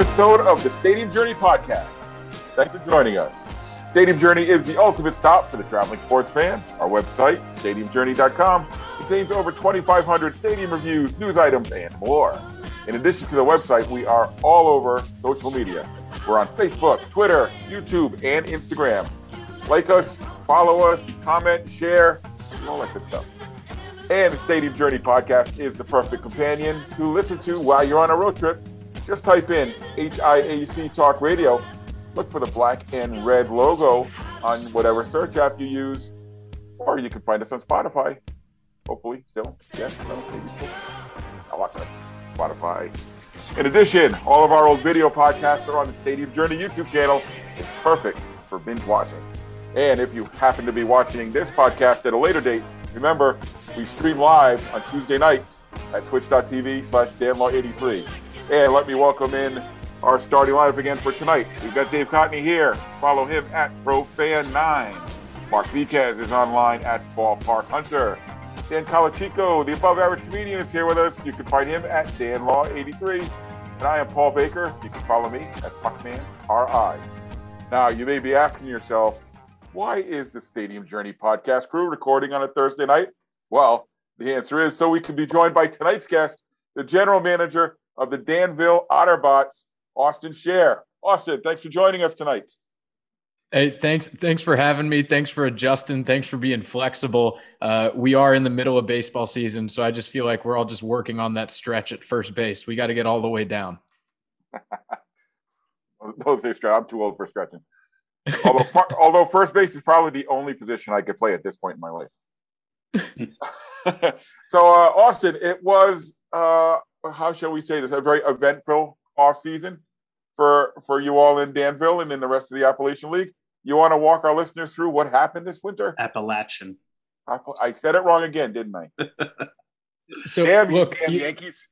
episode of the Stadium Journey podcast. Thanks for joining us. Stadium Journey is the ultimate stop for the traveling sports fan. Our website, stadiumjourney.com, contains over 2,500 stadium reviews, news items, and more. In addition to the website, we are all over social media. We're on Facebook, Twitter, YouTube, and Instagram. Like us, follow us, comment, share, all that good stuff. And the Stadium Journey podcast is the perfect companion to listen to while you're on a road trip. Just type in HIAC Talk Radio, look for the black and red logo on whatever search app you use, or you can find us on Spotify. Hopefully, still. Yes, no, maybe still. It? Spotify. In addition, all of our old video podcasts are on the Stadium Journey YouTube channel. It's perfect for binge watching. And if you happen to be watching this podcast at a later date, Remember, we stream live on Tuesday nights at twitch.tv slash danlaw83. And let me welcome in our starting lineup again for tonight. We've got Dave Cotney here. Follow him at ProFan9. Mark Viquez is online at Ballpark Hunter. Dan Calachico, the above average comedian, is here with us. You can find him at DanLaw83. And I am Paul Baker. You can follow me at PuckmanRI. Now, you may be asking yourself, why is the Stadium Journey podcast crew recording on a Thursday night? Well, the answer is so we can be joined by tonight's guest, the general manager of the Danville Otterbots, Austin Scher. Austin, thanks for joining us tonight. Hey, thanks. Thanks for having me. Thanks for adjusting. Thanks for being flexible. Uh, we are in the middle of baseball season, so I just feel like we're all just working on that stretch at first base. We got to get all the way down. Don't say stretch. I'm too old for stretching although, although first base is probably the only position I could play at this point in my life. so, uh, Austin, it was uh, how shall we say this? A very eventful off season for for you all in Danville and in the rest of the Appalachian League. You want to walk our listeners through what happened this winter? Appalachian. I said it wrong again, didn't I? so damn, look, damn you, Yankees.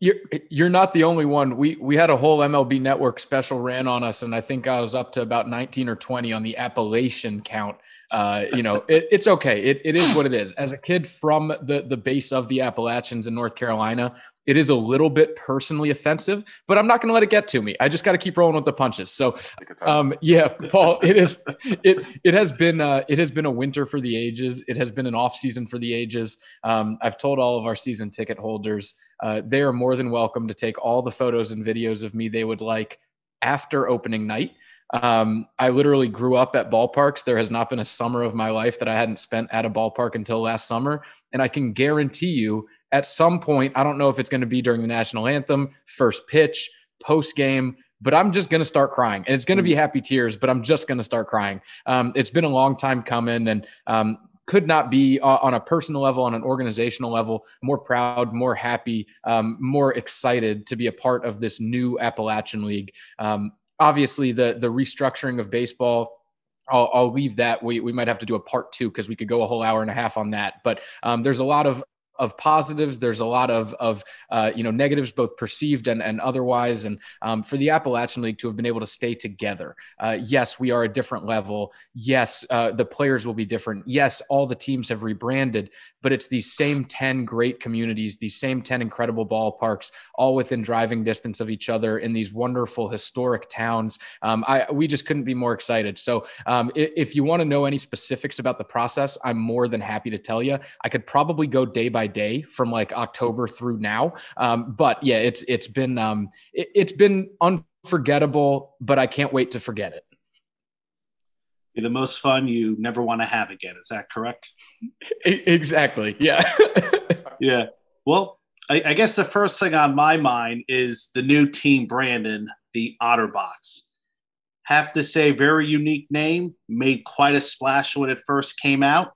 You're you're not the only one. We we had a whole MLB Network special ran on us, and I think I was up to about 19 or 20 on the Appalachian count. Uh, you know, it, it's okay. It, it is what it is. As a kid from the the base of the Appalachians in North Carolina, it is a little bit personally offensive, but I'm not going to let it get to me. I just got to keep rolling with the punches. So, um, yeah, Paul, it is it it has been uh, it has been a winter for the ages. It has been an off season for the ages. Um, I've told all of our season ticket holders uh, they are more than welcome to take all the photos and videos of me they would like after opening night. Um, I literally grew up at ballparks. There has not been a summer of my life that I hadn't spent at a ballpark until last summer. And I can guarantee you at some point, I don't know if it's going to be during the national anthem, first pitch, post game, but I'm just going to start crying. And it's going to be mm. happy tears, but I'm just going to start crying. Um, it's been a long time coming. And um, could not be uh, on a personal level, on an organizational level, more proud, more happy, um, more excited to be a part of this new Appalachian League. Um, obviously, the the restructuring of baseball. I'll, I'll, leave that. We, we might have to do a part two because we could go a whole hour and a half on that. But um, there's a lot of of positives. There's a lot of of uh, you know negatives, both perceived and, and otherwise. And um, for the Appalachian League to have been able to stay together, uh, yes, we are a different level. Yes, uh, the players will be different. Yes, all the teams have rebranded, but it's these same ten great communities, these same ten incredible ballparks, all within driving distance of each other in these wonderful historic towns. Um, I we just couldn't be more excited. So um, if, if you want to know any specifics about the process, I'm more than happy to tell you. I could probably go day by day from like October through now. Um, but yeah, it's it's been um, it, it's been unforgettable, but I can't wait to forget it. Be the most fun you never want to have again. Is that correct? exactly. Yeah. yeah. Well, I, I guess the first thing on my mind is the new team Brandon, the Otterbots have to say very unique name made quite a splash when it first came out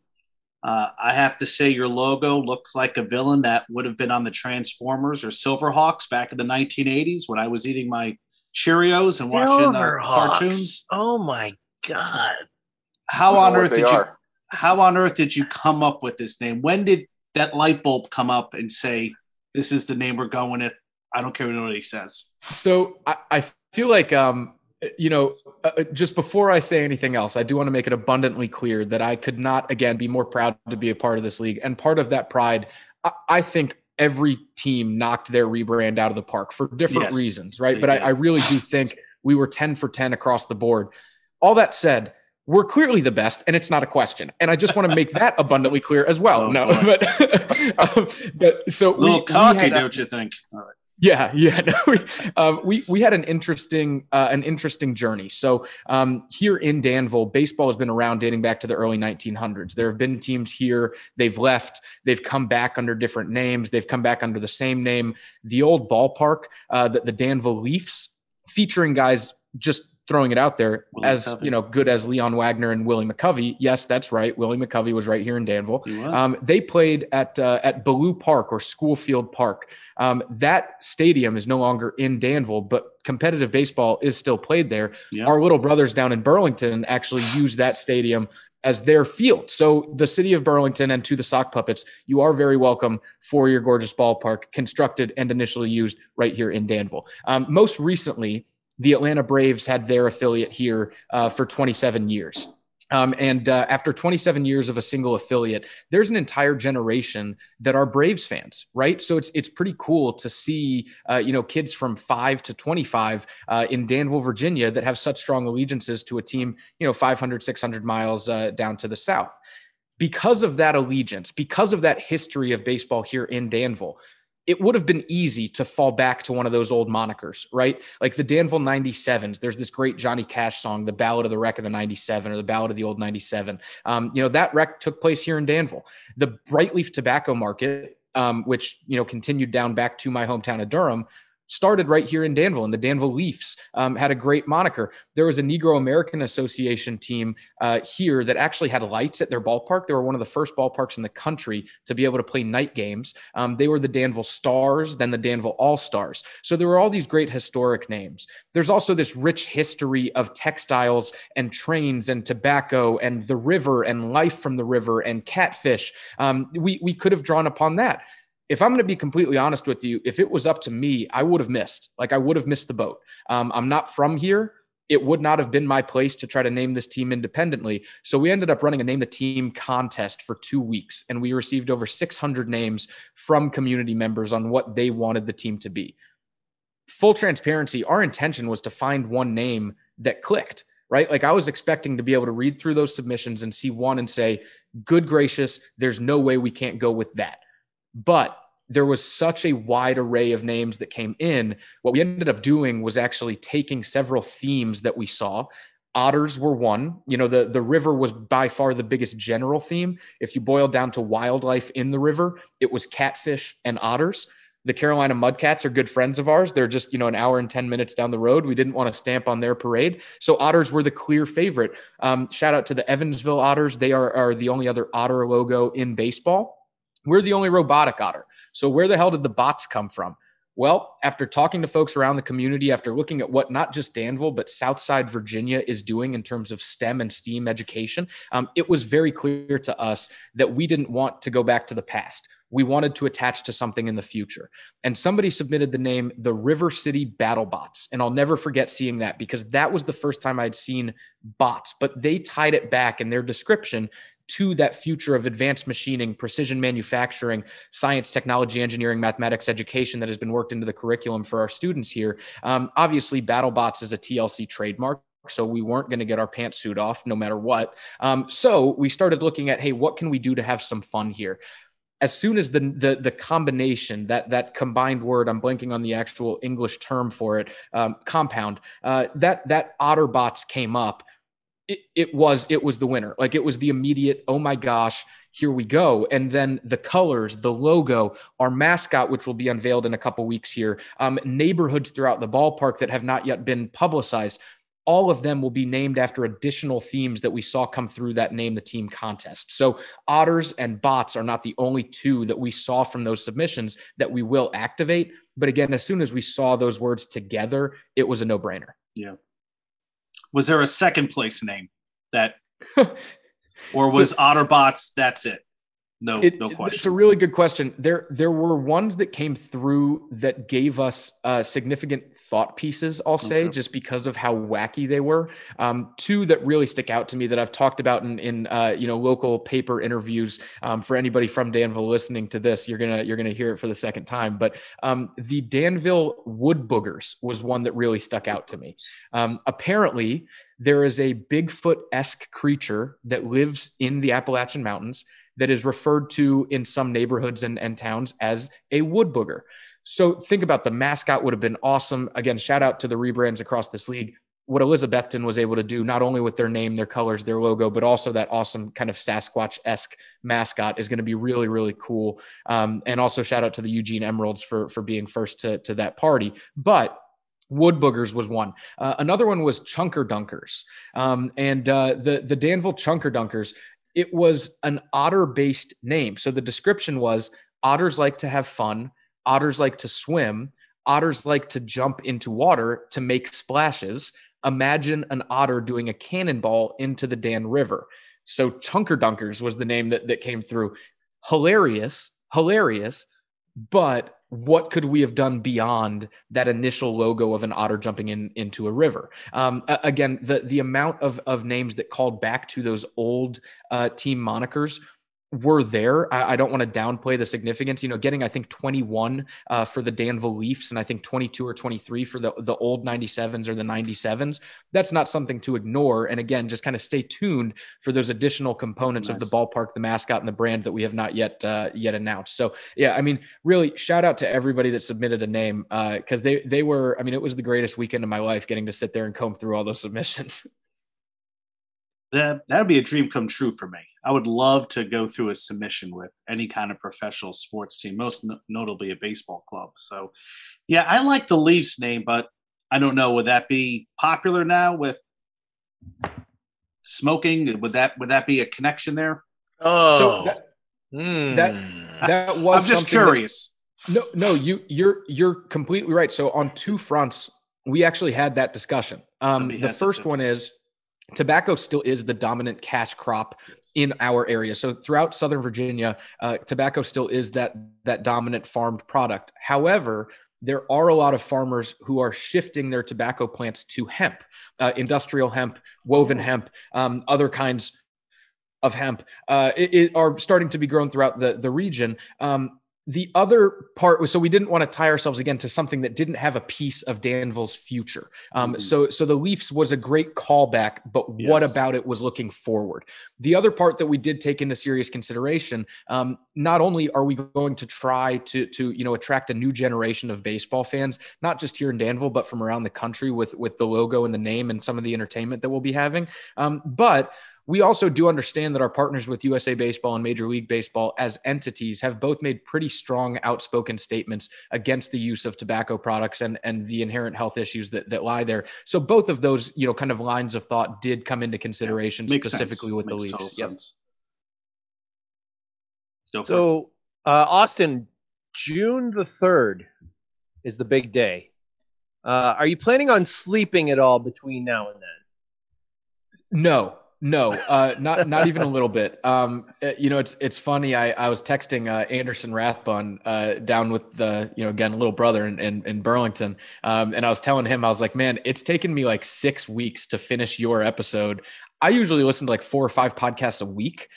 uh, I have to say, your logo looks like a villain that would have been on the Transformers or Silverhawks back in the 1980s when I was eating my Cheerios and watching uh, cartoons. Oh my god! How on earth did are. you? How on earth did you come up with this name? When did that light bulb come up and say, "This is the name we're going with"? I don't care what he says. So I, I feel like um, you know, uh, uh, just before I say anything else, I do want to make it abundantly clear that I could not, again, be more proud to be a part of this league. And part of that pride, I, I think, every team knocked their rebrand out of the park for different Yes, reasons, right? But I. I really do think we were 10 for 10 across the board. All that said, we're clearly the best, and it's not a question. And I just want to make that abundantly clear as well. Oh, no, boy. but, um, but so A little we- we cocky, had a- don't you think? All right. yeah, yeah. No, we, um, we we had an interesting uh, an interesting journey. So um, here in Danville, baseball has been around dating back to the early 1900s. There have been teams here. They've left. They've come back under different names. They've come back under the same name. The old ballpark, uh, the, the Danville Leafs, featuring guys just throwing it out there Willie as McCovey. you know good as Leon Wagner and Willie McCovey. Yes, that's right. Willie McCovey was right here in Danville. He? Um, they played at uh, at Ballou Park or Schoolfield Park. Um, that stadium is no longer in Danville, but competitive baseball is still played there. Yeah. Our little brothers down in Burlington actually use that stadium as their field. So the city of Burlington and to the sock puppets, you are very welcome for your gorgeous ballpark, constructed and initially used right here in Danville. Um, most recently, the Atlanta Braves had their affiliate here uh, for 27 years. Um, and uh, after 27 years of a single affiliate, there's an entire generation that are Braves fans, right? So it's it's pretty cool to see, uh, you know, kids from five to 25 uh, in Danville, Virginia, that have such strong allegiances to a team, you know, 500, 600 miles uh, down to the south. Because of that allegiance, because of that history of baseball here in Danville, it would have been easy to fall back to one of those old monikers, right? Like the Danville 97s. There's this great Johnny Cash song, The Ballad of the Wreck of the 97 or The Ballad of the Old 97. Um, you know, that wreck took place here in Danville. The Brightleaf Tobacco Market, um, which, you know, continued down back to my hometown of Durham, started right here in Danville, and the Danville Leafs um, had a great moniker. There was a Negro American Association team uh, here that actually had lights at their ballpark. They were one of the first ballparks in the country to be able to play night games. Um, they were the Danville Stars, then the Danville All Stars. So there were all these great historic names. There's also this rich history of textiles and trains and tobacco and the river and life from the river and catfish. Um, we we could have drawn upon that if I'm going to be completely honest with you, if it was up to me, I would have missed. Like I would have missed the boat. Um, I'm not from here. It would not have been my place to try to name this team independently. So we ended up running a name the team contest for two weeks, and we received over 600 names from community members on what they wanted the team to be. Full transparency, our intention was to find one name that clicked, right? Like I was expecting to be able to read through those submissions and see one and say, good gracious, there's no way we can't go with that. But there was such a wide array of names that came in. What we ended up doing was actually taking several themes that we saw. Otters were one. You know, the, the river was by far the biggest general theme. If you boil down to wildlife in the river, it was catfish and otters. The Carolina Mudcats are good friends of ours. They're just, you know, an hour and 10 minutes down the road. We didn't want to stamp on their parade. So otters were the clear favorite. Um, shout out to the Evansville Otters. They are, are the only other otter logo in baseball. We're the only robotic otter. So where the hell did the bots come from? Well, after talking to folks around the community, after looking at what not just Danville, but Southside Virginia is doing in terms of STEM and STEAM education, um, it was very clear to us that we didn't want to go back to the past. We wanted to attach to something in the future. And somebody submitted the name the River City Battle Bots. And I'll never forget seeing that because that was the first time I'd seen bots, but they tied it back in their description to that future of advanced machining, precision manufacturing, science, technology, engineering, mathematics education that has been worked into the curriculum for our students here. Um, obviously, BattleBots is a TLC trademark. So we weren't going to get our pantsuit off no matter what. Um, so we started looking at, hey, what can we do to have some fun here? As soon as the the, the combination that that combined word, I'm blanking on the actual English term for it, um, compound. Uh, that that OtterBots came up it, it was it was the winner. Like it was the immediate oh my gosh here we go. And then the colors the logo our mascot which will be unveiled in a couple weeks here um, neighborhoods throughout the ballpark that have not yet been publicized all of them will be named after additional themes that we saw come through that name the team contest. So otters and bots are not the only two that we saw from those submissions that we will activate. But again as soon as we saw those words together it was a no-brainer Was there a second place name that, or was Otterbots? That's it. No, It- no It's a really good question. There, there were ones that came through that gave us uh, significant thought pieces. I'll say Okay. just because of how wacky they were. Um, two that really stick out to me that I've talked about in, in uh, you know local paper interviews. Um, for anybody from Danville listening to this, you're gonna you're gonna hear it for the second time. But um, the Danville wood boogers was one that really stuck out to me. Um, apparently, there is a Bigfoot esque creature that lives in the Appalachian Mountains that is referred to in some neighborhoods and, and towns as a wood booger. So think about the mascot would have been awesome. Again, shout out to the rebrands across this league. What Elizabethton was able to do, not only with their name, their colors, their logo, but also that awesome kind of Sasquatch esque mascot is going to be really, really cool. Um, and also shout out to the Eugene Emeralds for for being first to to that party. But Wood Boogers was one. Uh, another one was Chunker Dunkers, um, and uh, the the Danville Chunker Dunkers. It was an otter based name. So the description was otters like to have fun. Otters like to swim. Otters like to jump into water to make splashes. Imagine an otter doing a cannonball into the Dan River. So Chunker Dunkers was the name that, that came through. Hilarious, hilarious. But what could we have done beyond that initial logo of an otter jumping in into a river? Um, again, the the amount of of names that called back to those old uh, team monikers were there. I, I don't want to downplay the significance. You know, getting I think 21 uh, for the Danville Leafs and I think 22 or 23 for the the old 97s or the 97s. That's not something to ignore. And again, just kind of stay tuned for those additional components of the ballpark, the mascot, and the brand that we have not yet uh, yet announced. So yeah, I mean, really shout out to everybody that submitted a name because they they were. I mean, it was the greatest weekend of my life getting to sit there and comb through all those submissions. That that'd be a dream come true for me. I would love to go through a submission with any kind of professional sports team, most no- notably a baseball club. So, yeah, I like the Leafs name, but I don't know. Would that be popular now with smoking? Would that would that be a connection there? Oh, So that, Hmm. that was I'm just something that- curious. No, no, you you're you're completely right. So on two fronts, we actually had that discussion. Um, the first one is tobacco still is the dominant cash crop in our area. So throughout Southern Virginia, uh, tobacco still is that that dominant farmed product. However, there are a lot of farmers who are shifting their tobacco plants to hemp, uh, industrial hemp, woven hemp, um, other kinds of hemp uh, it, it are starting to be grown throughout the the region. Um, the other part was so we didn't want to tie ourselves again to something that didn't have a piece of Danville's future. Um, Mhm. So so the Leafs was a great callback, but what about it was looking forward? The other part that we did take into serious consideration, um, not only are we going to try to to you know attract a new generation of baseball fans, not just here in Danville, but from around the country with with the logo and the name and some of the entertainment that we'll be having, um, but we also do understand that our partners with USA Baseball and Major League Baseball as entities have both made pretty strong outspoken statements against the use of tobacco products and, and the inherent health issues that, that lie there. So both of those, you know, kind of lines of thought did come into consideration Makes specifically sense. with Makes the total Leafs. Yep. sense. Go for it. So, uh, Austin, June the 3rd is the big day. Uh, are you planning on sleeping at all between now and then? No, no, uh, not not even a little bit. Um, uh, you know, it's it's funny. I, I was texting uh, Anderson Rathbun uh, down with the you know again little brother in in, in Burlington, um, and I was telling him I was like, man, it's taken me like six weeks to finish your episode. I usually listen to like four or five podcasts a week.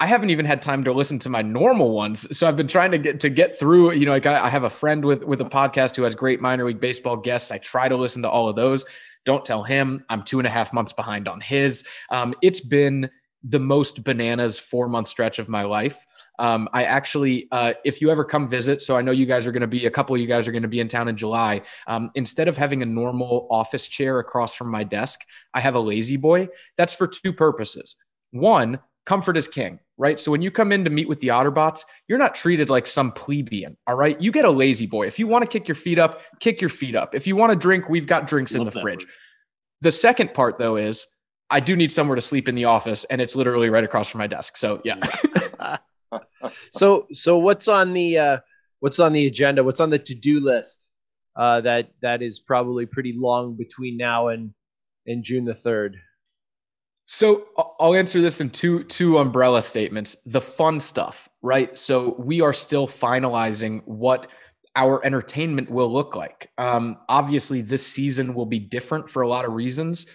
I haven't even had time to listen to my normal ones. So I've been trying to get to get through, you know, like I, I have a friend with with a podcast who has great minor league baseball guests. I try to listen to all of those. Don't tell him I'm two and a half months behind on his. Um, it's been the most bananas four month stretch of my life. Um, I actually, uh, if you ever come visit, so I know you guys are going to be a couple of you guys are going to be in town in July. Um, instead of having a normal office chair across from my desk, I have a lazy boy. That's for two purposes. One, comfort is king, right? So when you come in to meet with the Otterbots, you're not treated like some plebeian, all right? You get a lazy boy. If you want to kick your feet up, kick your feet up. If you want to drink, we've got drinks in the fridge. word. The second part, though, is I do need somewhere to sleep in the office, and it's literally right across from my desk. So yeah, So, so what's on the uh, what's on the agenda? What's on the to do list? Uh, that that is probably pretty long between now and and June the third. So I'll answer this in two two umbrella statements. The fun stuff, right? So we are still finalizing what our entertainment will look like. Um, obviously, this season will be different for a lot of reasons.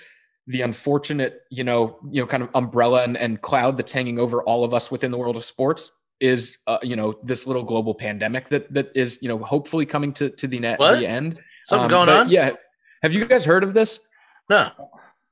The unfortunate, you know, you know, kind of umbrella and, and cloud that's hanging over all of us within the world of sports is, uh, you know, this little global pandemic that that is, you know, hopefully coming to to the net What? the end. Something Um, going on? Yeah. Have you guys heard of this? No,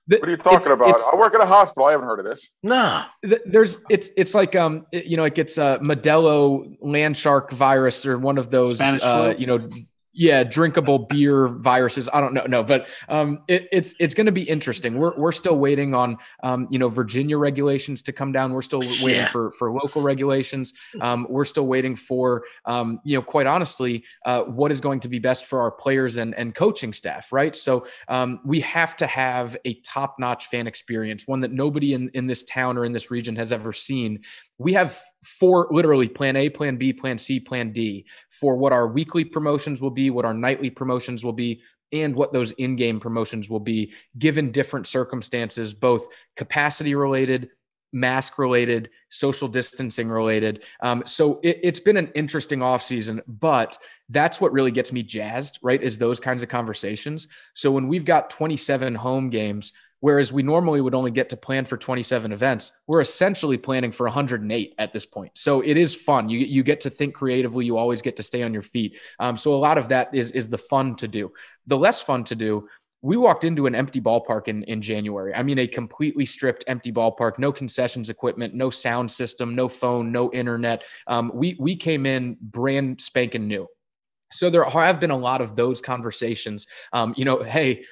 Th- What are you talking it's- about? it's- I work at a hospital. I haven't heard of this. no. th- there's it's it's like um it- you know it gets uh Modelo land shark virus or one of those Spanish uh flu? you know yeah drinkable beer viruses. I don't know no but um it, it's it's going to be interesting. We're we're still waiting on um you know virginia regulations to come down. We're still waiting Yeah. for for local regulations. Um we're still waiting for um you know quite honestly uh what is going to be best for our players and and coaching staff right? So um we have to have a top notch fan experience one that nobody in in this town or in this region has ever seen. We have four literally plan A, plan B, plan C, plan D for what our weekly promotions will be, what our nightly promotions will be, and what those in game promotions will be, given different circumstances, both capacity related, mask related, social distancing related. Um, so it, it's been an interesting offseason, but that's what really gets me jazzed, right? Is those kinds of conversations. So when we've got 27 home games, Whereas we normally would only get to plan for 27 events, we're essentially planning for 108 at this point. So it is fun. You you get to think creatively. You always get to stay on your feet. Um, so a lot of that is is the fun to do. The less fun to do. We walked into an empty ballpark in, in January. I mean, a completely stripped, empty ballpark, no concessions equipment, no sound system, no phone, no internet. Um, we we came in brand spanking new. So there have been a lot of those conversations. Um, you know, hey,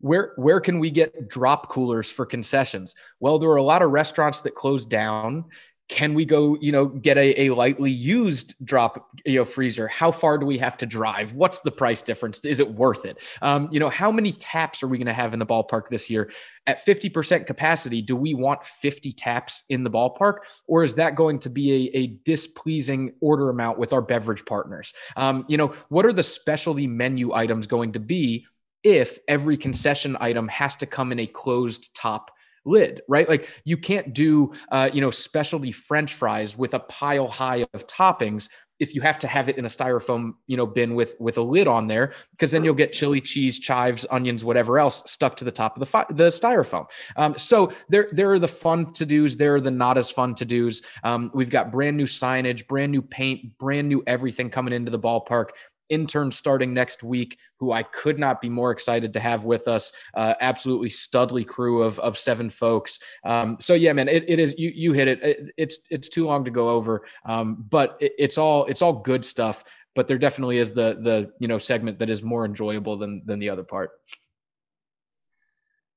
where where can we get drop coolers for concessions? Well there are a lot of restaurants that closed down. Can we go you know get a, a lightly used drop you know freezer? How far do we have to drive? What's the price difference? Is it worth it? Um, you know how many taps are we going to have in the ballpark this year? At 50% capacity do we want 50 taps in the ballpark? Or is that going to be a, a displeasing order amount with our beverage partners? Um, you know what are the specialty menu items going to be if every concession item has to come in a closed top lid right? Like you can't do uh, you know specialty french fries with a pile high of toppings if you have to have it in a styrofoam you know bin with with a lid on there because then you'll get chili cheese chives onions whatever else stuck to the top of the fi- the styrofoam. Um, so there there are the fun to dos there are the not as fun to dos um, we've got brand new signage brand new paint brand new everything coming into the ballpark intern starting next week who I could not be more excited to have with us. Uh, absolutely studly crew of, of seven folks. Um, so yeah, man, it, it is, you, you hit it. it. It's, it's too long to go over. Um, but it, it's all, it's all good stuff, but there definitely is the, the, you know, segment that is more enjoyable than, than the other part.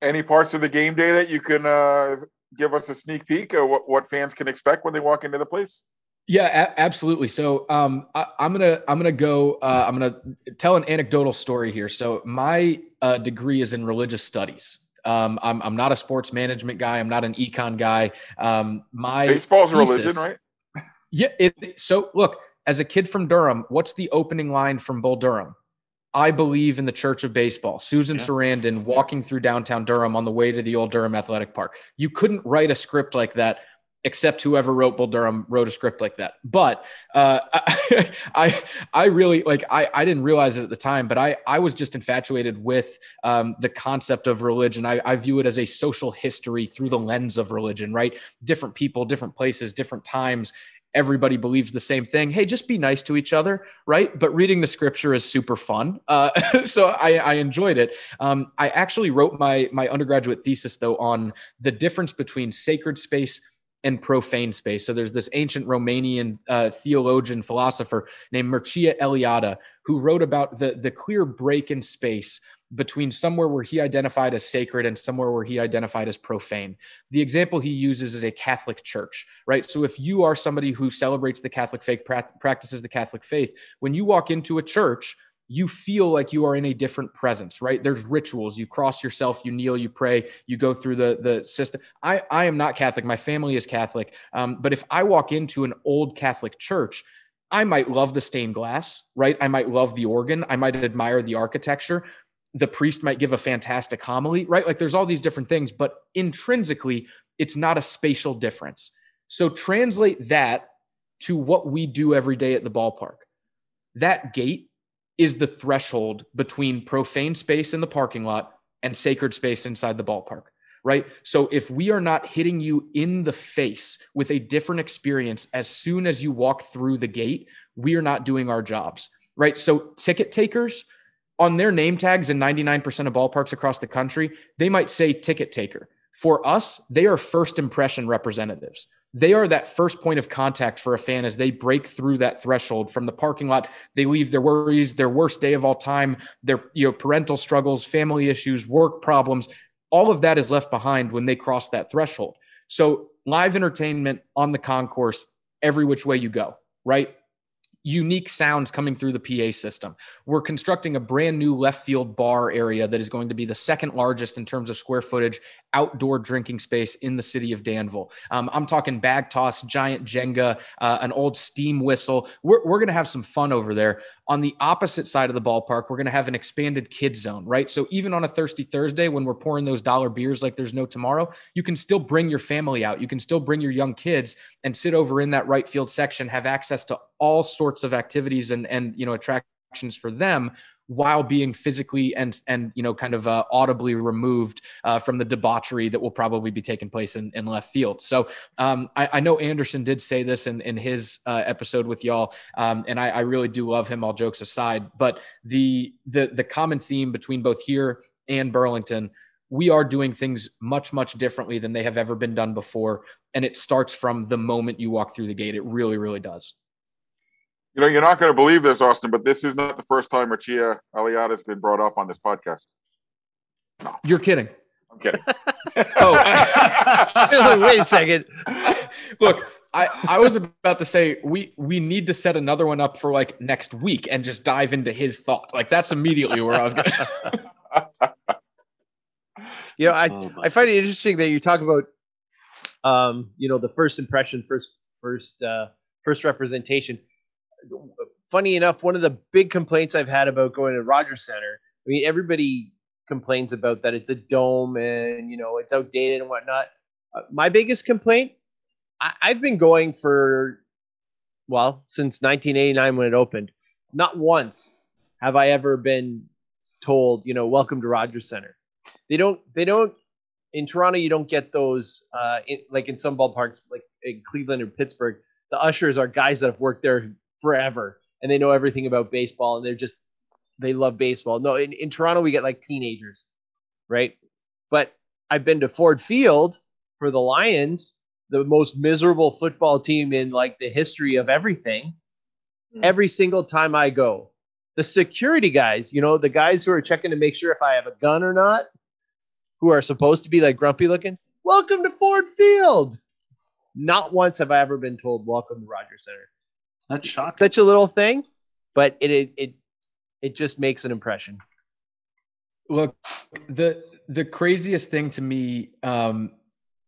Any parts of the game day that you can uh, give us a sneak peek of what, what fans can expect when they walk into the place? Yeah, a- absolutely. So um, I, I'm gonna I'm gonna go. Uh, I'm gonna tell an anecdotal story here. So my uh, degree is in religious studies. Um, I'm I'm not a sports management guy. I'm not an econ guy. Um, my Baseball's a thesis- religion, right? Yeah. It, so look, as a kid from Durham, what's the opening line from Bull Durham? I believe in the Church of Baseball. Susan Yeah. Sarandon walking through downtown Durham on the way to the old Durham Athletic Park. You couldn't write a script like that except whoever wrote Bull Durham wrote a script like that. But uh, I, I, really like. I, I didn't realize it at the time, but I, I was just infatuated with um, the concept of religion. I, I view it as a social history through the lens of religion. Right, different people, different places, different times. Everybody believes the same thing. Hey, just be nice to each other, right? But reading the scripture is super fun, uh, so I, I enjoyed it. Um, I actually wrote my my undergraduate thesis though on the difference between sacred space and profane space. So there's this ancient Romanian uh, theologian philosopher named Mircea Eliade who wrote about the the clear break in space between somewhere where he identified as sacred and somewhere where he identified as profane. The example he uses is a Catholic church, right? So if you are somebody who celebrates the Catholic faith, practices the Catholic faith, when you walk into a church, you feel like you are in a different presence, right? There's rituals. You cross yourself, you kneel, you pray, you go through the the system. I I am not Catholic. My family is Catholic. Um, but if I walk into an old Catholic church, I might love the stained glass, right? I might love the organ. I might admire the architecture. the priest might give a fantastic homily, right? Like there's all these different things, but intrinsically, it's not a spatial difference. So translate that to what we do every day at the ballpark. That gate is the threshold between profane space in the parking lot and sacred space inside the ballpark, right? So if we are not hitting you in the face with a different experience as soon as you walk through the gate, we are not doing our jobs, right? So ticket takers, on their name tags in 99% of ballparks across the country, they might say ticket taker. For us, they are first impression representatives. They are that first point of contact for a fan as they break through that threshold from the parking lot. They leave their worries, their worst day of all time, their you know parental struggles, family issues, work problems. All of that is left behind when they cross that threshold. So live entertainment on the concourse, every which way you go, right? Unique sounds coming through the PA system. We're constructing a brand new left field bar area that is going to be the second largest in terms of square footage outdoor drinking space in the city of Danville. Um, I'm talking bag toss, giant Jenga, uh, an old steam whistle. We're, we're going to have some fun over there. On the opposite side of the ballpark, we're going to have an expanded kids zone, right? So even on a thirsty Thursday when we're pouring those dollar beers like there's no tomorrow, you can still bring your family out. You can still bring your young kids and sit over in that right field section, have access to all sorts of activities and and you know attractions for them while being physically and and you know kind of uh, audibly removed uh, from the debauchery that will probably be taking place in, in left field. So um, I, I, know Anderson did say this in in his uh, episode with y'all, um, and I, I, really do love him. All jokes aside, but the the the common theme between both here and Burlington. We are doing things much, much differently than they have ever been done before. And it starts from the moment you walk through the gate. It really, really does. You know, you're not going to believe this, Austin, but this is not the first time Mircea Eliade has been brought up on this podcast. No. You're kidding. I'm kidding. oh, wait a second. Look, I, I was about to say we we need to set another one up for like next week and just dive into his thought. Like that's immediately where I was going. you know, I oh I find it interesting that you talk about, um, you know, the first impression, first first uh, first representation funny enough, one of the big complaints I've had about going to Rogers Center. I mean, everybody complains about that it's a dome and you know it's outdated and whatnot. Uh, my biggest complaint, I, I've been going for well since 1989 when it opened. Not once have I ever been told, you know, welcome to Rogers Center. They don't. They don't. In Toronto, you don't get those. Uh, in, like in some ballparks, like in Cleveland or Pittsburgh, the ushers are guys that have worked there forever and they know everything about baseball and they're just they love baseball. No, in, in Toronto we get like teenagers, right? But I've been to Ford Field for the Lions, the most miserable football team in like the history of everything. Mm. Every single time I go, the security guys, you know, the guys who are checking to make sure if I have a gun or not, who are supposed to be like grumpy looking, welcome to Ford Field. Not once have I ever been told welcome to Rogers Center. That's shocking. Such a little thing, but it it it, it just makes an impression. Look, the the craziest thing to me um,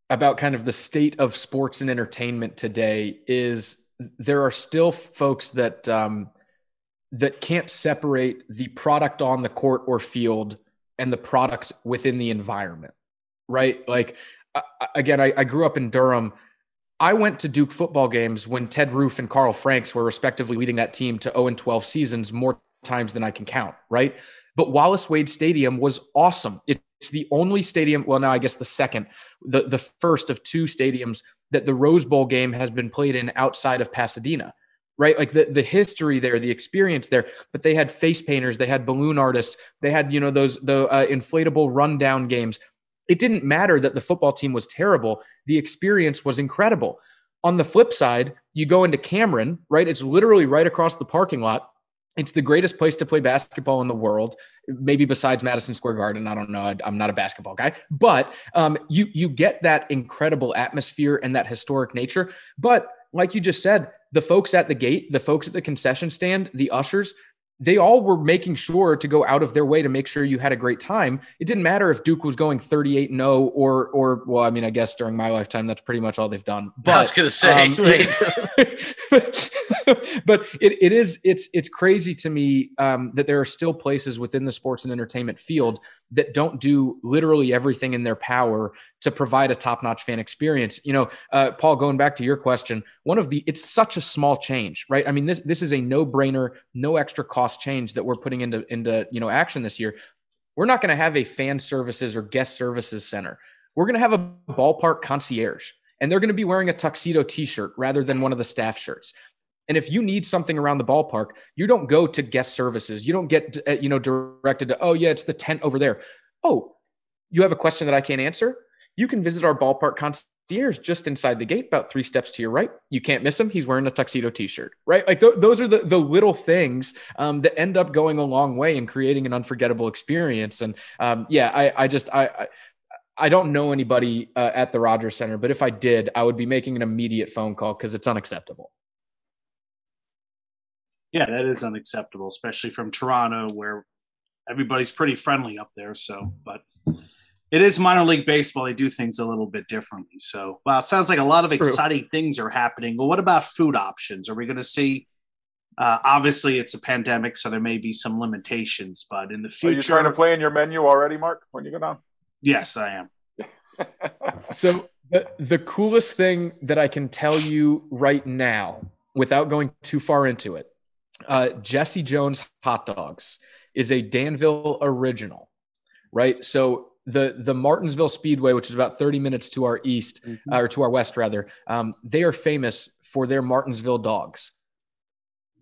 about kind of the state of sports and entertainment today is there are still folks that um, that can't separate the product on the court or field and the products within the environment, right? Like again, I, I grew up in Durham I went to Duke football games when Ted Roof and Carl Franks were respectively leading that team to 0 and 12 seasons more times than I can count, right? But Wallace Wade Stadium was awesome. It's the only stadium, well, now I guess the second, the, the first of two stadiums that the Rose Bowl game has been played in outside of Pasadena, right? Like the, the history there, the experience there, but they had face painters, they had balloon artists, they had, you know, those, the uh, inflatable rundown games it didn't matter that the football team was terrible. The experience was incredible. On the flip side, you go into Cameron, right? It's literally right across the parking lot. It's the greatest place to play basketball in the world, maybe besides Madison Square Garden. I don't know. I, am not a basketball guy, but um, you you get that incredible atmosphere and that historic nature. But like you just said, the folks at the gate, the folks at the concession stand, the ushers, they all were making sure to go out of their way to make sure you had a great time. It didn't matter if Duke was going 38 0 or or well, I mean, I guess during my lifetime that's pretty much all they've done. But I was going to say, um, but it, it is it's it's crazy to me um, that there are still places within the sports and entertainment field that don't do literally everything in their power to provide a top-notch fan experience. You know uh, paul going back to your question one of the it's such a small change right? I mean this this is a no-brainer no extra cost change that we're putting into into you know action this year. We're not going to have a fan services or guest services center. We're going to have a ballpark concierge and they're going to be wearing a tuxedo t-shirt rather than one of the staff shirts. And if you need something around the ballpark, you don't go to guest services. You don't get uh, you know directed to oh yeah, it's the tent over there. Oh, you have a question that I can't answer? You can visit our ballpark concierge just inside the gate, about three steps to your right. You can't miss him. He's wearing a tuxedo T-shirt, right? Like th- those are the the little things um, that end up going a long way in creating an unforgettable experience. And um, yeah, I, I just I, I I don't know anybody uh, at the Rogers Center, but if I did, I would be making an immediate phone call because it's unacceptable. Yeah, that is unacceptable, especially from Toronto, where everybody's pretty friendly up there. So, but it is minor league baseball. They do things a little bit differently. So, wow, sounds like a lot of exciting True. things are happening. Well, what about food options? Are we going to see? Uh, obviously, it's a pandemic, so there may be some limitations, but in the future, are you trying to play in your menu already, Mark? When you go down? Yes, I am. so the, the coolest thing that I can tell you right now, without going too far into it, uh, Jesse Jones hot dogs is a Danville original, right? So the the Martinsville Speedway, which is about 30 minutes to our east mm-hmm. uh, or to our west rather, um, they are famous for their Martinsville dogs.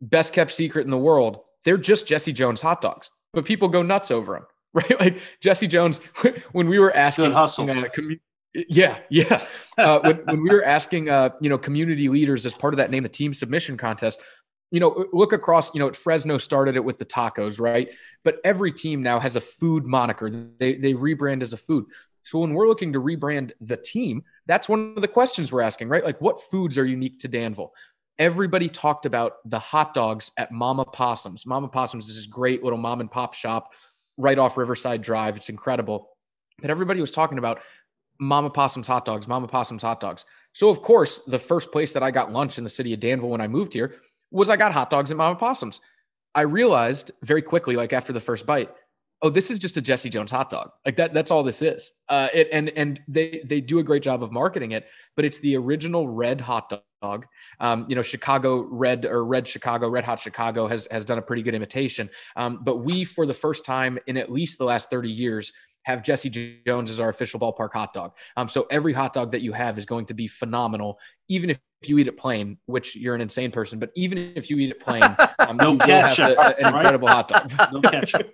Best kept secret in the world. They're just Jesse Jones hot dogs, but people go nuts over them. right? Like Jesse Jones, when we were asking, hustle. Uh, com- yeah, yeah. Uh, when, when, we were asking, uh, you know, community leaders as part of that name the team submission contest, you know, look across, you know, Fresno started it with the tacos, right? But every team now has a food moniker. They they rebrand as a food. So when we're looking to rebrand the team, that's one of the questions we're asking, right? Like, what foods are unique to Danville? Everybody talked about the hot dogs at Mama Possums. Mama Possums is this great little mom and pop shop right off Riverside Drive. It's incredible. But everybody was talking about Mama Possum's hot dogs, Mama Possum's hot dogs. So, of course, the first place that I got lunch in the city of Danville when I moved here was I got hot dogs at Mama Possum's. I realized very quickly, like after the first bite, oh, this is just a Jesse Jones hot dog. Like that, that's all this is. Uh, it, and and they they do a great job of marketing it, but it's the original red hot dog. Um, you know, Chicago Red or Red Chicago, Red Hot Chicago has has done a pretty good imitation. Um, but we, for the first time in at least the last 30 years, have Jesse Jones as our official ballpark hot dog. Um, so every hot dog that you have is going to be phenomenal, even if you eat it plain, which you're an insane person. But even if you eat it plain, um, no you ketchup, have an incredible hot dog. no ketchup.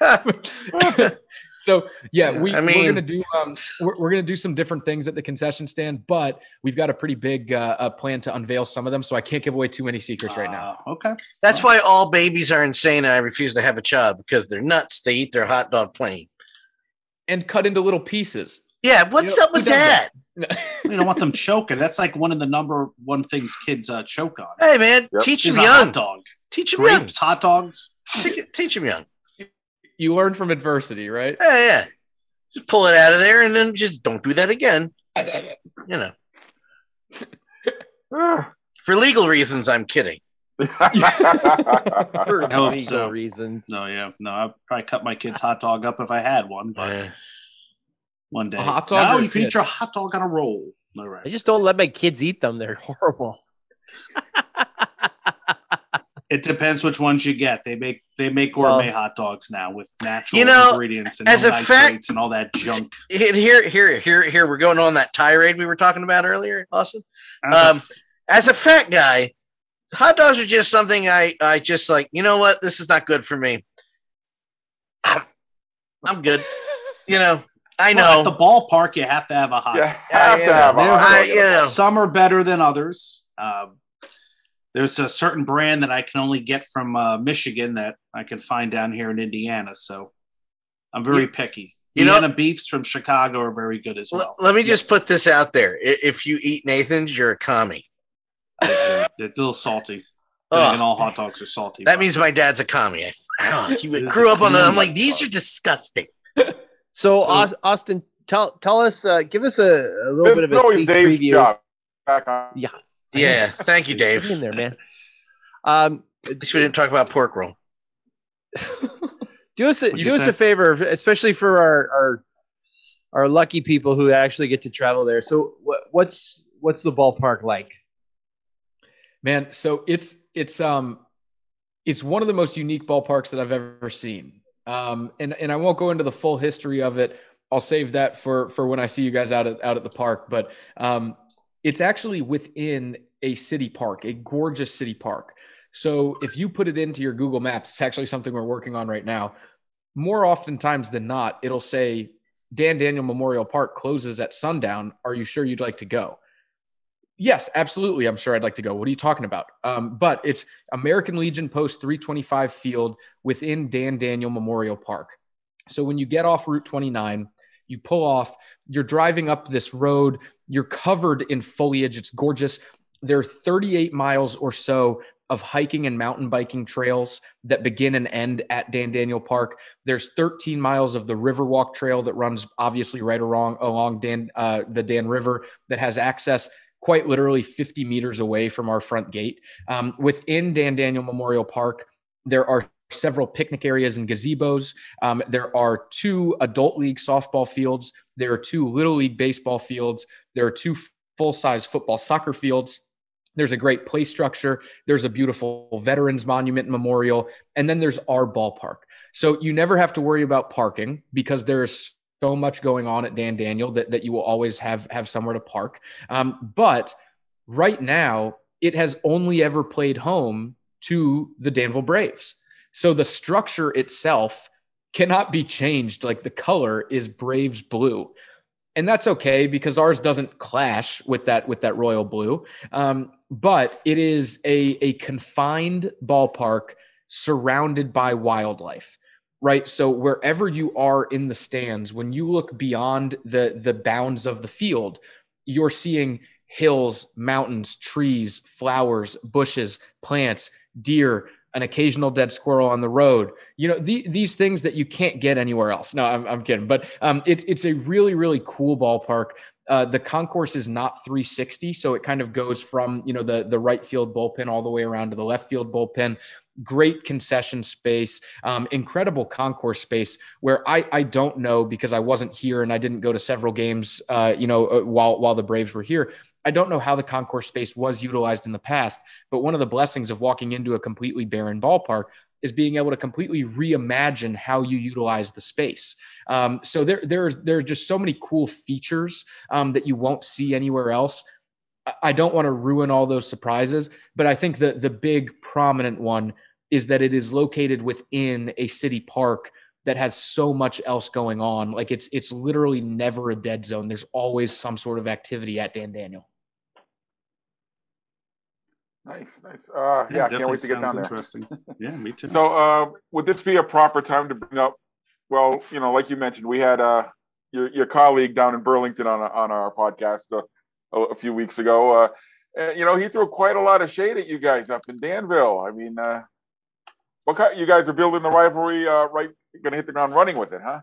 So yeah, we, I mean, we're gonna do um, we're, we're, gonna do some different things at the concession stand, but we've got a pretty big uh, plan to unveil some of them. So I can't give away too many secrets right now. Uh, okay, that's why all babies are insane, and I refuse to have a child because they're nuts. They eat their hot dog plain and cut into little pieces. Yeah, what's you know, up with that? that? you don't want them choking. That's like one of the number one things kids uh, choke on. Hey man, yep. teach them young. dog. Teach them Grapes, young. hot dogs. teach them young you learn from adversity, right? Yeah, yeah. Just pull it out of there and then just don't do that again. You know. For legal reasons, I'm kidding. For legal so. reasons. No, yeah. No, I'd probably cut my kid's hot dog up if I had one, but yeah. one day. A hot dog now you can eat your hot dog on a roll. All right. I just don't let my kids eat them. They're horrible. It depends which ones you get. They make they make gourmet well, hot dogs now with natural you know, ingredients and as no a fact, and all that junk. Here, here, here, here. We're going on that tirade we were talking about earlier, Austin. Um, as a fat guy, hot dogs are just something I I just like. You know what? This is not good for me. I'm, I'm good. You know, I know. Well, at the ballpark, you have to have a hot. You have I, to have a hot. I, you know. Some are better than others. Um, there's a certain brand that I can only get from uh, Michigan that I can find down here in Indiana. So I'm very you, picky. You Vienna know, beefs from Chicago are very good as well. Let me just put this out there: if you eat Nathan's, you're a commie. They're a little salty. Oh, and all hot dogs are salty. That means my dad's a commie. I, oh, he grew up on the. I'm like, these are disgusting. So, so Austin, tell tell us, uh, give us a, a little bit of a sneak preview. Back on. Yeah Yeah, thank you, Dave. in there, man. Um, At least we didn't talk about pork roll. do us a, What'd do us say? a favor, especially for our our our lucky people who actually get to travel there. So what, what's what's the ballpark like? Man, so it's it's um it's one of the most unique ballparks that I've ever seen. Um, and and I won't go into the full history of it. I'll save that for for when I see you guys out at out at the park. But um, it's actually within a city park, a gorgeous city park. So if you put it into your Google Maps, it's actually something we're working on right now. More oftentimes than not, it'll say Dan Daniel Memorial Park closes at sundown. Are you sure you'd like to go? Yes, absolutely. I'm sure I'd like to go. What are you talking about? Um, but it's American Legion Post 325 Field within Dan Daniel Memorial Park. So when you get off Route 29, you pull off, you're driving up this road, you're covered in foliage. It's gorgeous. There are 38 miles or so of hiking and mountain biking trails that begin and end at Dan Daniel Park. There's 13 miles of the Riverwalk Trail that runs obviously right along along Dan uh, the Dan River that has access quite literally 50 meters away from our front gate. Um, within Dan Daniel Memorial Park, there are several picnic areas and gazebos. Um, there are two adult league softball fields. There are two little league baseball fields. There are two full size football soccer fields. There's a great play structure. There's a beautiful veterans monument memorial. And then there's our ballpark. So you never have to worry about parking because there's so much going on at Dan Daniel that, that you will always have have somewhere to park. Um, but right now, it has only ever played home to the Danville Braves. So the structure itself cannot be changed. Like the color is Braves blue. And that's okay because ours doesn't clash with that with that royal blue. Um, but it is a, a confined ballpark surrounded by wildlife right so wherever you are in the stands when you look beyond the the bounds of the field you're seeing hills mountains trees flowers bushes plants deer an occasional dead squirrel on the road you know the, these things that you can't get anywhere else no i'm, I'm kidding but um, it's, it's a really really cool ballpark uh, the concourse is not 360 so it kind of goes from you know the the right field bullpen all the way around to the left field bullpen great concession space, um, incredible concourse space. Where I I don't know because I wasn't here and I didn't go to several games, uh, you know, uh, while while the Braves were here. I don't know how the concourse space was utilized in the past, but one of the blessings of walking into a completely barren ballpark is being able to completely reimagine how you utilize the space. Um, so there, there's there are just so many cool features um, that you won't see anywhere else. I don't want to ruin all those surprises, but I think that the big prominent one is that it is located within a city park that has so much else going on. Like it's it's literally never a dead zone. There's always some sort of activity at Dan Daniel. Nice, nice. Uh, yeah, can't wait to get sounds down there. Interesting. Yeah, me too. So, uh, would this be a proper time to bring up? Well, you know, like you mentioned, we had uh, your your colleague down in Burlington on on our podcast uh, a, a few weeks ago. Uh, and, you know, he threw quite a lot of shade at you guys up in Danville. I mean, uh, what kind, you guys are building the rivalry uh, right? Going to hit the ground running with it, huh?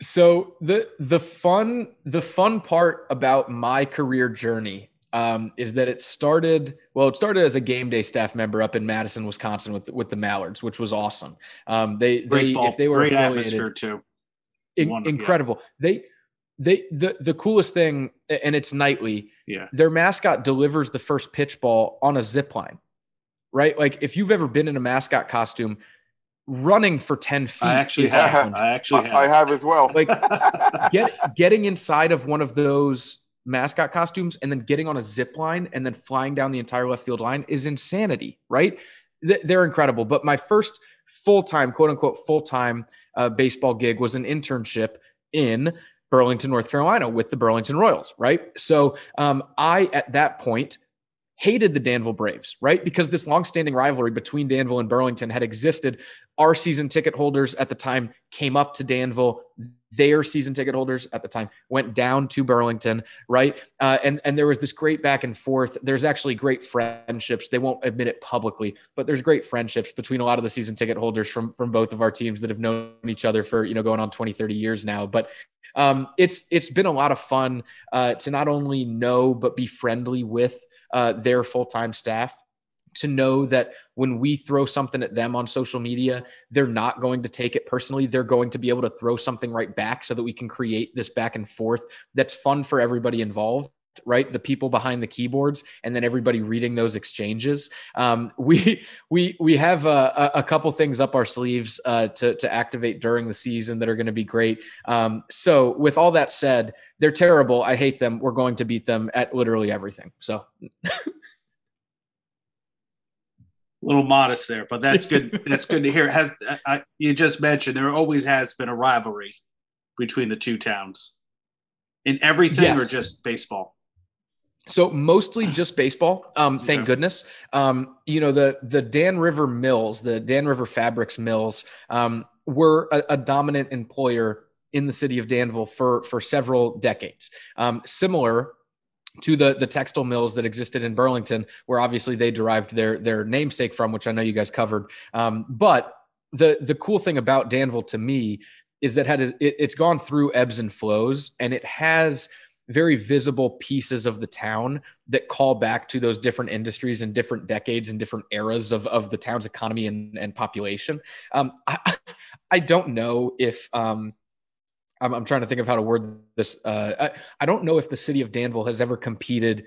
So the the fun the fun part about my career journey um, is that it started well. It started as a game day staff member up in Madison, Wisconsin, with with the Mallards, which was awesome. Um, they great they ball, if they were great affiliated, atmosphere too. in- Wonderful, yeah. incredible. They they the the coolest thing, and it's nightly. Yeah. Their mascot delivers the first pitch ball on a zip line, right? Like if you've ever been in a mascot costume, running for ten feet. I actually is have. challenging. I actually have. I have as well. Like get getting inside of one of those mascot costumes and then getting on a zip line and then flying down the entire left field line is insanity, right? They're incredible. But my first full time, quote unquote, full time uh, baseball gig was an internship in Burlington, North Carolina with the Burlington Royals, right? So um, I, at that point, hated the Danville Braves, right? Because this longstanding rivalry between Danville and Burlington had existed. Our season ticket holders at the time came up to Danville. Their season ticket holders at the time went down to Burlington, right? Uh, and and there was this great back and forth. There's actually great friendships. They won't admit it publicly, but there's great friendships between a lot of the season ticket holders from from both of our teams that have known each other for you know going on 20, 30 years now. But um, it's it's been a lot of fun uh, to not only know but be friendly with uh, their full time staff to know that when we throw something at them on social media, they're not going to take it personally. They're going to be able to throw something right back so that we can create this back and forth that's fun for everybody involved right? The people behind the keyboards and then everybody reading those exchanges. Um, we we we have a, a, couple things up our sleeves uh, to, to activate during the season that are going to be great. Um, so with all that said they're terrible. I hate them. We're going to beat them at literally everything. So little modest there, but that's good. that's good to hear. It has I, you just mentioned there always has been a rivalry between the two towns in everything, yes. or just baseball? So mostly just baseball. Um, thank yeah. goodness. Um, you know the the Dan River Mills, the Dan River Fabrics Mills, um, were a, a, dominant employer in the city of Danville for for several decades. Um, similar to the the textile mills that existed in Burlington, where obviously they derived their their namesake from, which I know you guys covered. Um, but the the cool thing about Danville to me is that had it, it's gone through ebbs and flows, and it has very visible pieces of the town that call back to those different industries and different decades and different eras of, of the town's economy and, and population. Um, I, I don't know if um, I'm, I'm, trying to think of how to word this. Uh, I, I don't know if the city of Danville has ever competed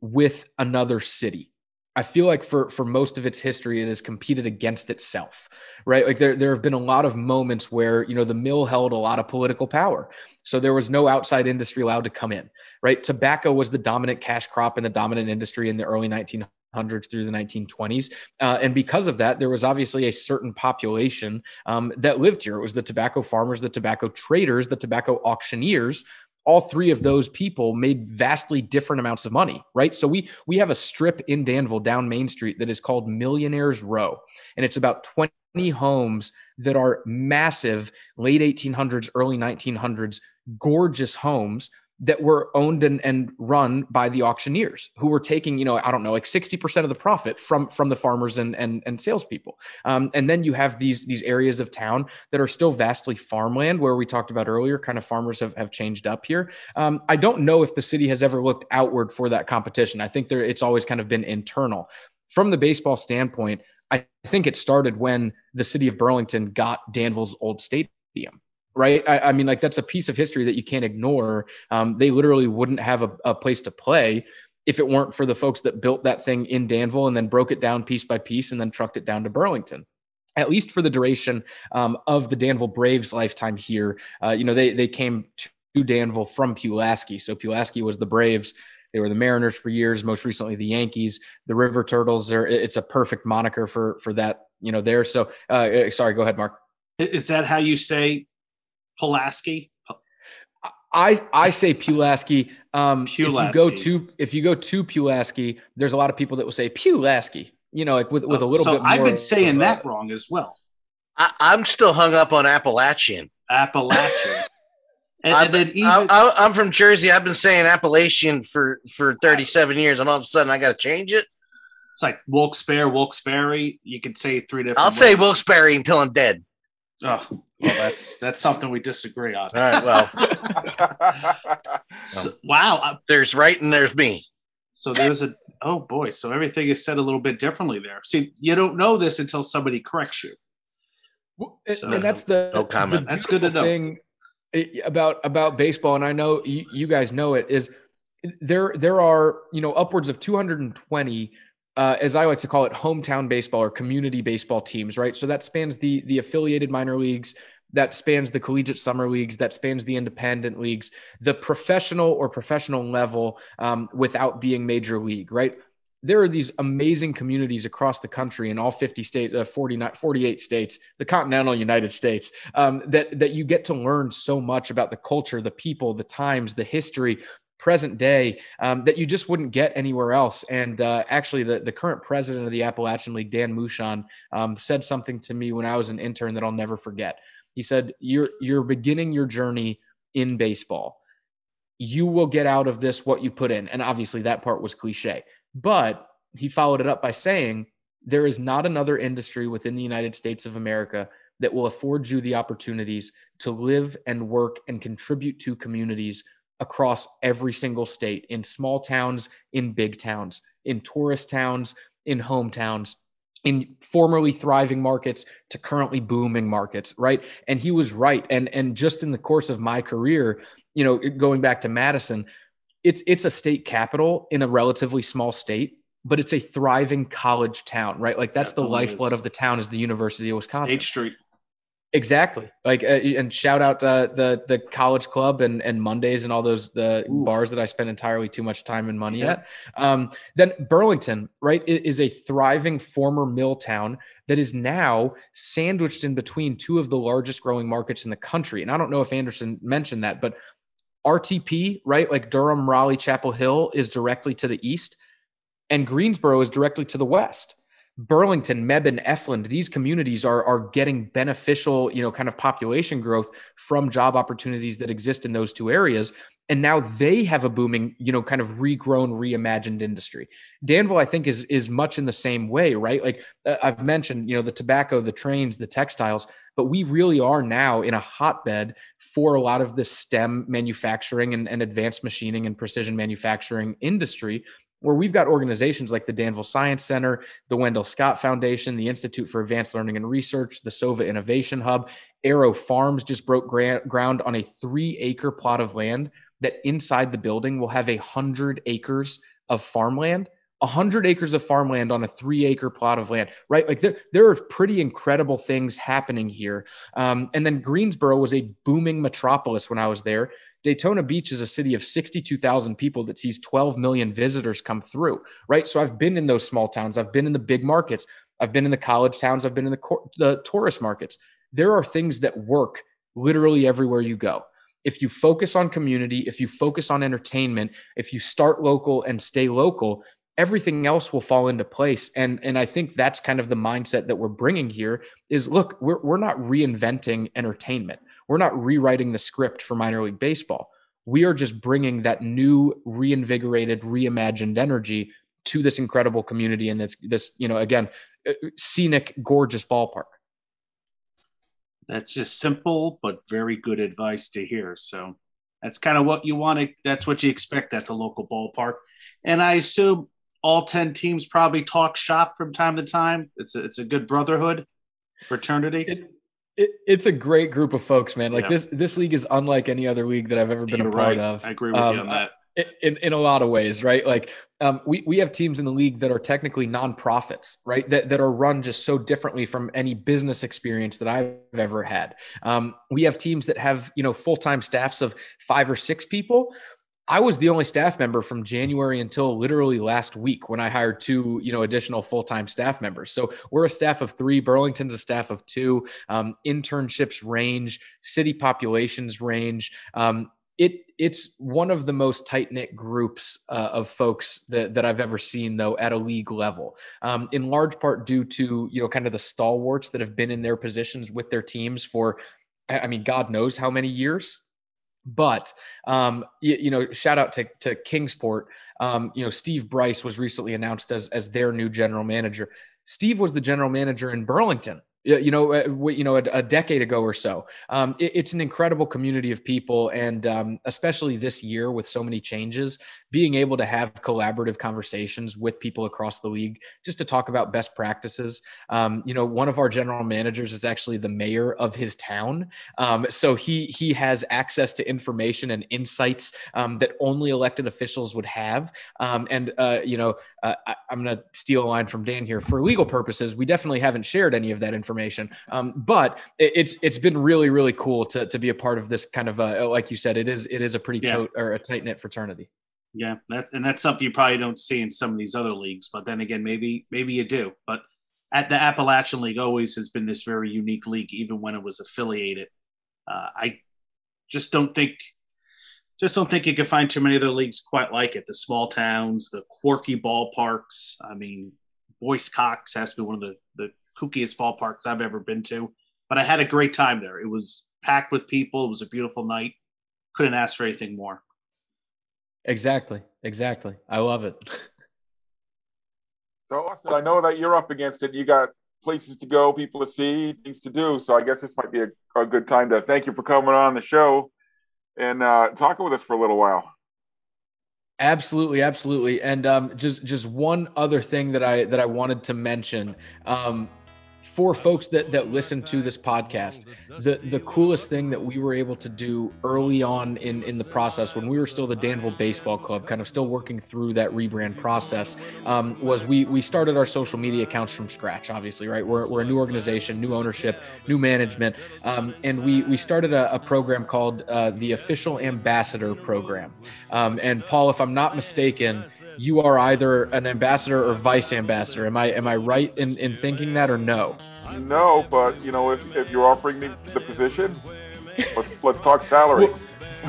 with another city. I feel like for for most of its history, it has competed against itself, right? Like there there have been a lot of moments where you know the mill held a lot of political power, so there was no outside industry allowed to come in, right? Tobacco was the dominant cash crop and the dominant industry in the early 1900s through the 1920s, uh, and because of that, there was obviously a certain population um, that lived here. It was the tobacco farmers, the tobacco traders, the tobacco auctioneers all three of those people made vastly different amounts of money, right? So we we have a strip in Danville down Main Street that is called Millionaires Row, and it's about 20 homes that are massive late 1800s, early 1900s, gorgeous homes that were owned and, and run by the auctioneers who were taking, you know, I don't know, like 60% of the profit from from the farmers and and, and salespeople. Um, and then you have these these areas of town that are still vastly farmland where we talked about earlier, kind of farmers have, have changed up here. Um, I don't know if the city has ever looked outward for that competition. I think there it's always kind of been internal. From the baseball standpoint, I think it started when the city of Burlington got Danville's old stadium right? I, I, mean, like that's a piece of history that you can't ignore. Um, they literally wouldn't have a, a, place to play if it weren't for the folks that built that thing in Danville and then broke it down piece by piece and then trucked it down to Burlington. At least for the duration um, of the Danville Braves' lifetime here, uh, you know, they they came to Danville from Pulaski. So Pulaski was the Braves. They were the Mariners for years. Most recently, the Yankees. The River Turtles are. It's a perfect moniker for for that. You know, there. So, uh, uh sorry. Go ahead, Mark. Is that how you say Pulaski? I I say Pulaski. Um, Pulaski. If you go to if you go to Pulaski, there's a lot of people that will say Pulaski. You know, like with with a little so bit. So I've been saying that wrong as well. I, am still hung up on Appalachian. Appalachian. and, and then even, I, I'm from Jersey. I've been saying Appalachian for for 37 years, and all of a sudden I got to change it. It's like Wilkes-Barre, Wilkes-Barre. You could say three different. I'll ways. say Wilkes-Barre until I'm dead. Oh, well, that's that's something we disagree on. All right, well, so, wow. Uh, there's right and there's me. So there's a oh boy. So everything is said a little bit differently there. See, you don't know this until somebody corrects you. So, and that's the no comment. The that's good to know. Thing eh, about about baseball, and I know you, you guys know it is there. There are you know upwards of 220 uh, as I like to call it, hometown baseball or community baseball teams, right? So that spans the the affiliated minor leagues, that spans the collegiate summer leagues, that spans the independent leagues, the professional or professional level um, without being major league, right? There are these amazing communities across the country in all 50 states, uh, 49, 48 states, the continental United States, um, that, that you get to learn so much about the culture, the people, the times, the history, present day um, that you just wouldn't get anywhere else. And uh, actually, the, the current president of the Appalachian League, Dan Moushon, um, said something to me when I was an intern that I'll never forget. He said, "You're you're beginning your journey in baseball. You will get out of this what you put in." And obviously, that part was cliche, but he followed it up by saying, "There is not another industry within the United States of America." That will afford you the opportunities to live and work and contribute to communities across every single state in small towns, in big towns, in tourist towns, in hometowns in formerly thriving markets to currently booming markets right? And he was right. And and just in the course of my career you know going back to madison it's it's a state capital in a relatively small state but it's a thriving college town right? Like that's the lifeblood of the town is the university of wisconsin. State street Exactly. Like, uh, and shout out uh, the the Kollege Klub and and Mondays and all those the Oof. bars that I spend entirely too much time and money yeah. at. Um, then Burlington, right, is a thriving former mill town that is now sandwiched in between two of the largest growing markets in the country. And I don't know if Anderson mentioned that, but RTP, right, like Durham, Raleigh, Chapel Hill, is directly to the east, and Greensboro is directly to the west. Burlington, Mebane, Efland, these communities are are getting beneficial, you know, kind of population growth from job opportunities that exist in those two areas. And now they have a booming, you know, kind of regrown, reimagined industry. Danville, I think, is is much in the same way, right? Like uh, I've mentioned, you know, the tobacco, the trains, the textiles, but we really are now in a hotbed for a lot of the STEM manufacturing and, and advanced machining and precision manufacturing industry where we've got organizations like the Danville Science Center, the Wendell Scott Foundation, the Institute for Advanced Learning and Research, the SOVA Innovation Hub. Aero Farms just broke ground on a three acre plot of land that inside the building will have a hundred acres of farmland. A hundred acres of farmland on a three acre plot of land, right? Like there, there are pretty incredible things happening here. Um, and then Greensboro was a booming metropolis when I was there. Daytona Beach is a city of 62,000 people that sees 12 million visitors come through, right? So I've been in those small towns, I've been in the big markets, I've been in the college towns, I've been in the, the tourist markets. There are things that work literally everywhere you go. If you focus on community, if you focus on entertainment, if you start local and stay local, everything else will fall into place and and i think that's kind of the mindset that we're bringing here is look we're, we're not reinventing entertainment we're not rewriting the script for minor league baseball. We are just bringing that new, reinvigorated, reimagined energy to this incredible community and this, this you know, again, uh, scenic, gorgeous ballpark. That's just simple but very good advice to hear. So that's kind of what you want to. That's what you expect at the local ballpark, and I assume all ten teams probably talk shop from time to time. It's a, it's a good brotherhood, fraternity. It, it, it's a great group of folks, man. Like yeah. this, this league is unlike any other league that I've ever been You're a part right. of. I agree with um, you on that. In, in a lot of ways, right? Like um, we, we have teams in the league that are technically nonprofits, right? That, that are run just so differently from any business experience that I've ever had. Um, we have teams that have, you know, full-time staffs of five or six people I was the only staff member from January until literally last week when I hired two, you know, additional full-time staff members. So we're a staff of three. Burlington's a staff of two. Um, internships range, city populations range. Um, it it's one of the most tight knit groups uh, of folks that, that I've ever seen, though, at a league level. Um, in large part due to you know kind of the stalwarts that have been in their positions with their teams for, I mean, God knows how many years. But um, you, you, know, shout out to to Kingsport. Um, you know, Steve Bryce was recently announced as as their new general manager. Steve was the general manager in Burlington you know, uh, you know, a, decade ago or so. Um, it, it's an incredible community of people, and um, especially this year with so many changes, being able to have collaborative conversations with people across the league just to talk about best practices. Um, you know, one of our general managers is actually the mayor of his town, um, so he he has access to information and insights um, that only elected officials would have. Um, and uh, you know, uh, I, am going to steal a line from Dan here. For legal purposes, we definitely haven't shared any of that information, um, but it, it's it's been really really cool to to be a part of this kind of uh, like you said, it is it is a pretty yeah. or a tight knit fraternity. Yeah, that's and that's something you probably don't see in some of these other leagues. But then again, maybe maybe you do. But at the Appalachian League, always has been this very unique league, even when it was affiliated. Uh, I just don't think just don't think you can find too many other leagues quite like it. The small towns, the quirky ballparks. I mean, Boyce Cox has to be one of the, the kookiest ballparks I've ever been to. But I had a great time there. It was packed with people. It was a beautiful night. Couldn't ask for anything more. Exactly. Exactly. I love it. so, Austin, I know that you're up against it. You got places to go, people to see, things to do. So, I guess this might be a, a good time to thank you for coming on the show and uh, talking with us for a little while. Absolutely, absolutely, and um, just just one other thing that I that I wanted to mention. Um, for folks that that listen to this podcast, the the coolest thing that we were able to do early on in in the process when we were still the Danville Baseball Club, kind of still working through that rebrand process, um, was we we started our social media accounts from scratch. Obviously, right? We're, we're a new organization, new ownership, new management, um, and we we started a, a program called uh, the Official Ambassador Program. Um, and Paul, if I'm not mistaken you are either an ambassador or vice ambassador. Am I am I right in, in thinking that or no? No, but you know, if, if you're offering me the position, let's let's talk salary.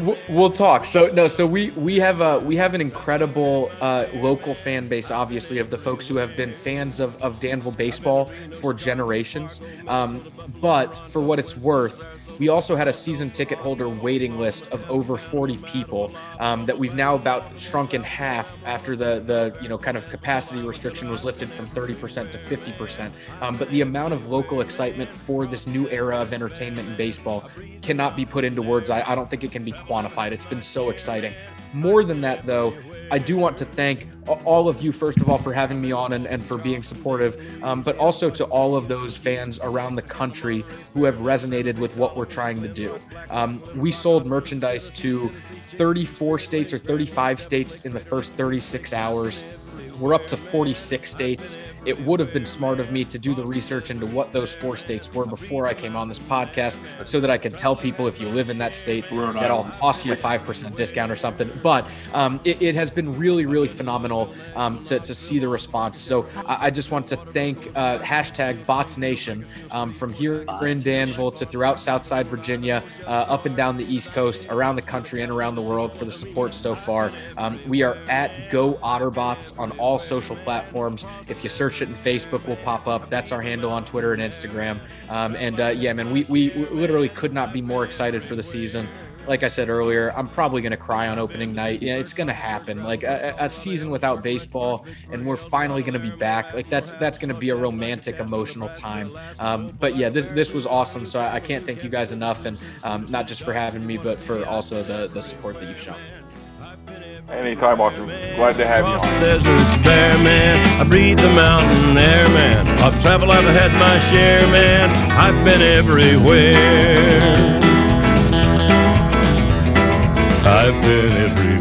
We'll, we'll, talk. So no, so we we have a we have an incredible uh, local fan base, obviously, of the folks who have been fans of of Danville baseball for generations. Um, but for what it's worth, we also had a season ticket holder waiting list of over 40 people um, that we've now about shrunk in half after the the you know kind of capacity restriction was lifted from 30% to 50%. Um, but the amount of local excitement for this new era of entertainment and baseball cannot be put into words. I, I don't think it can be quantified. It's been so exciting. More than that, though, I do want to thank all of you, first of all, for having me on and, and for being supportive, um, but also to all of those fans around the country who have resonated with what we're trying to do. Um, we sold merchandise to 34 states or 35 states in the first 36 hours. We're up to 46 states. It would have been smart of me to do the research into what those four states were before I came on this podcast so that I could tell people if you live in that state that I'll toss you a 5% discount or something. But um, it, it, has been really, really phenomenal um, to, to see the response. So I, I just want to thank uh, hashtag Bots Nation um, from here Bots in Danville to throughout Southside Virginia, uh, up and down the East Coast, around the country, and around the world for the support so far. Um, we are at Go Otterbots on all social platforms. If you search it in Facebook, will pop up. That's our handle on Twitter and Instagram. Um, and uh, yeah, man, we, we literally could not be more excited for the season like I said earlier, I'm probably going to cry on opening night. Yeah, it's going to happen. Like a, a, season without baseball, and we're finally going to be back. Like that's that's going to be a romantic, emotional time. Um, but yeah, this this was awesome. So I, I can't thank you guys enough, and um, not just for having me, but for also the the support that you've shown. Anytime, Austin. Glad to have you on. Desert bare man. I breathe the mountain air, man. I've traveled, I've had my share, man. I've been everywhere. I've been everywhere.